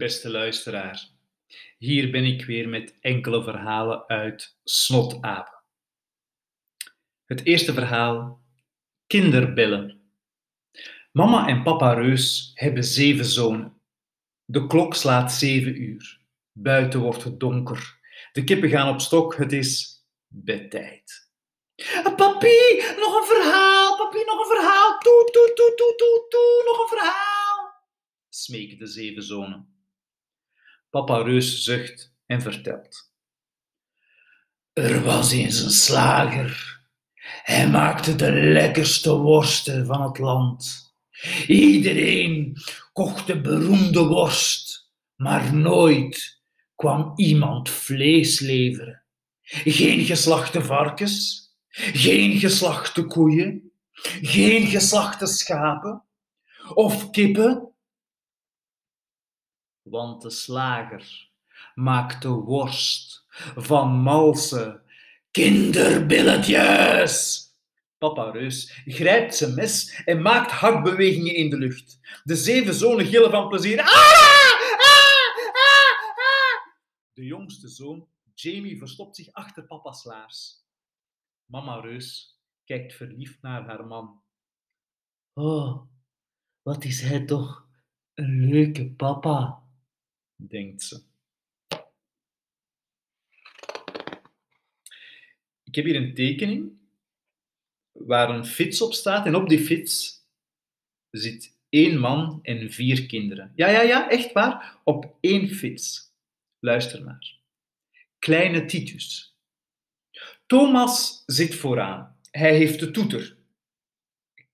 beste luisteraar. Hier ben ik weer met enkele verhalen uit Snotapen. Het eerste verhaal: Kinderbellen. Mama en papa Reus hebben zeven zonen. De klok slaat zeven uur. Buiten wordt het donker. De kippen gaan op stok. Het is bedtijd. Papi, nog een verhaal. Papi, nog een verhaal. Toe, toe, toe, toe, toe, toe, nog een verhaal. Smeken de zeven zonen. Papa Reus zucht en vertelt. Er was eens een slager. Hij maakte de lekkerste worsten van het land. Iedereen kocht de beroemde worst, maar nooit kwam iemand vlees leveren. Geen geslachte varkens, geen geslachte koeien, geen geslachte schapen of kippen want de slager maakte worst van malse kinderbilletjes. Papa Reus grijpt zijn mes en maakt hakbewegingen in de lucht. De zeven zonen gillen van plezier. Ah, ah, ah, de jongste zoon, Jamie, verstopt zich achter papa's laars. Mama Reus kijkt verliefd naar haar man. Oh, wat is hij toch een leuke papa denkt ze. Ik heb hier een tekening waar een fiets op staat en op die fiets zit één man en vier kinderen. Ja, ja, ja, echt waar. Op één fiets. Luister maar. Kleine Titus. Thomas zit vooraan. Hij heeft de toeter.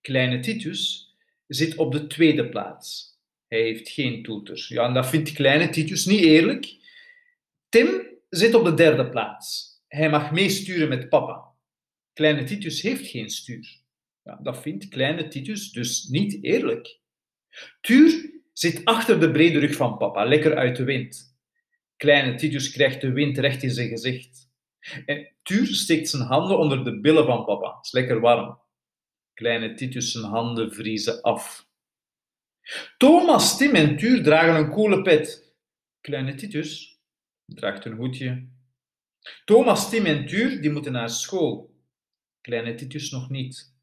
Kleine Titus zit op de tweede plaats. Hij heeft geen toeters. Ja, en dat vindt kleine Titus niet eerlijk. Tim zit op de derde plaats. Hij mag meesturen met papa. Kleine Titus heeft geen stuur. Ja, dat vindt kleine Titus dus niet eerlijk. Tuur zit achter de brede rug van papa, lekker uit de wind. Kleine Titus krijgt de wind recht in zijn gezicht. En Tuur steekt zijn handen onder de billen van papa. Het is lekker warm. Kleine Titus zijn handen vriezen af. Thomas, Tim en Tuur dragen een koele pet. Kleine Titus draagt een hoedje. Thomas, Tim en Tuur die moeten naar school. Kleine Titus nog niet.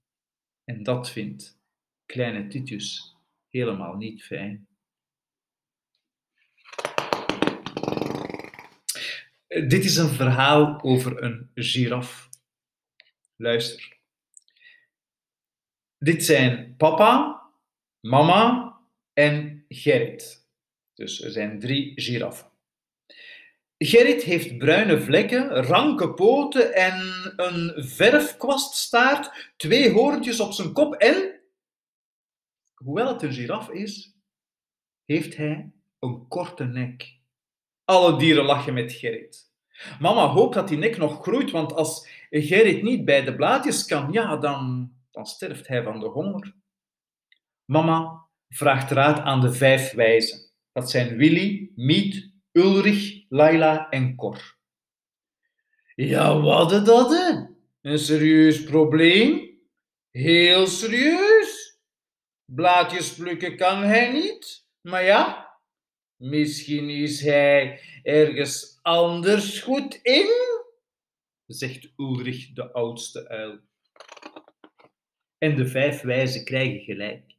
En dat vindt kleine Titus helemaal niet fijn. Dit is een verhaal over een giraf. Luister. Dit zijn papa, mama en Gerrit. Dus er zijn drie giraffen. Gerrit heeft bruine vlekken, ranke poten en een verfkwaststaart, twee hoorntjes op zijn kop en, hoewel het een giraf is, heeft hij een korte nek. Alle dieren lachen met Gerrit. Mama hoopt dat die nek nog groeit, want als Gerrit niet bij de blaadjes kan, ja, dan, dan sterft hij van de honger. Mama vraagt raad aan de vijf wijzen. Dat zijn Willy, Miet, Ulrich, Laila en Cor. Ja, wat is dat? Een serieus probleem? Heel serieus? Blaadjes plukken kan hij niet, maar ja, misschien is hij ergens anders goed in, zegt Ulrich, de oudste uil. En de vijf wijzen krijgen gelijk.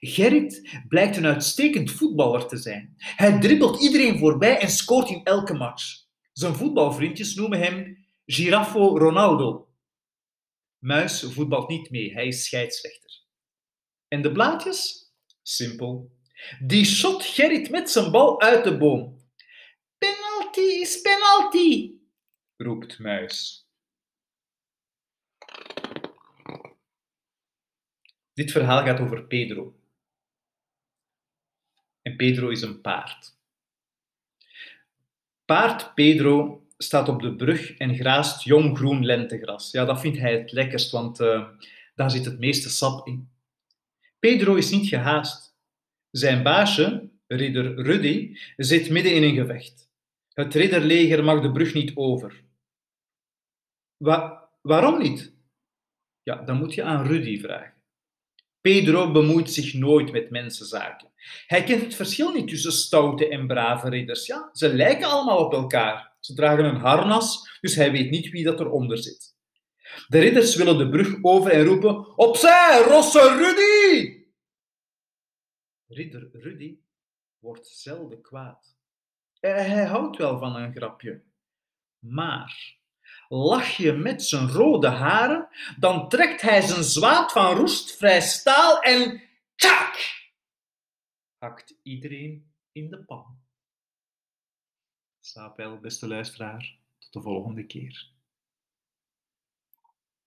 Gerrit blijkt een uitstekend voetballer te zijn. Hij dribbelt iedereen voorbij en scoort in elke match. Zijn voetbalvriendjes noemen hem Girafo Ronaldo. Muis voetbalt niet mee, hij is scheidsrechter. En de blaadjes? Simpel. Die shot Gerrit met zijn bal uit de boom. Penalty is penalty, roept Muis. Dit verhaal gaat over Pedro. En Pedro is een paard. Paard Pedro staat op de brug en graast jong groen lentegras. Ja, dat vindt hij het lekkerst, want uh, daar zit het meeste sap in. Pedro is niet gehaast. Zijn baasje, ridder Rudy, zit midden in een gevecht. Het ridderleger mag de brug niet over. Wa waarom niet? Ja, dan moet je aan Rudy vragen. Pedro bemoeit zich nooit met mensenzaken. Hij kent het verschil niet tussen stoute en brave ridders. Ja, ze lijken allemaal op elkaar. Ze dragen een harnas, dus hij weet niet wie dat eronder zit. De ridders willen de brug over en roepen: Opzij, rosse Rudy! Ridder Rudy wordt zelden kwaad. Hij houdt wel van een grapje. Maar lach je met zijn rode haren, dan trekt hij zijn zwaard van roestvrij staal en tjak! Hakt iedereen in de pan. Slaap wel, beste luisteraar. Tot de volgende keer.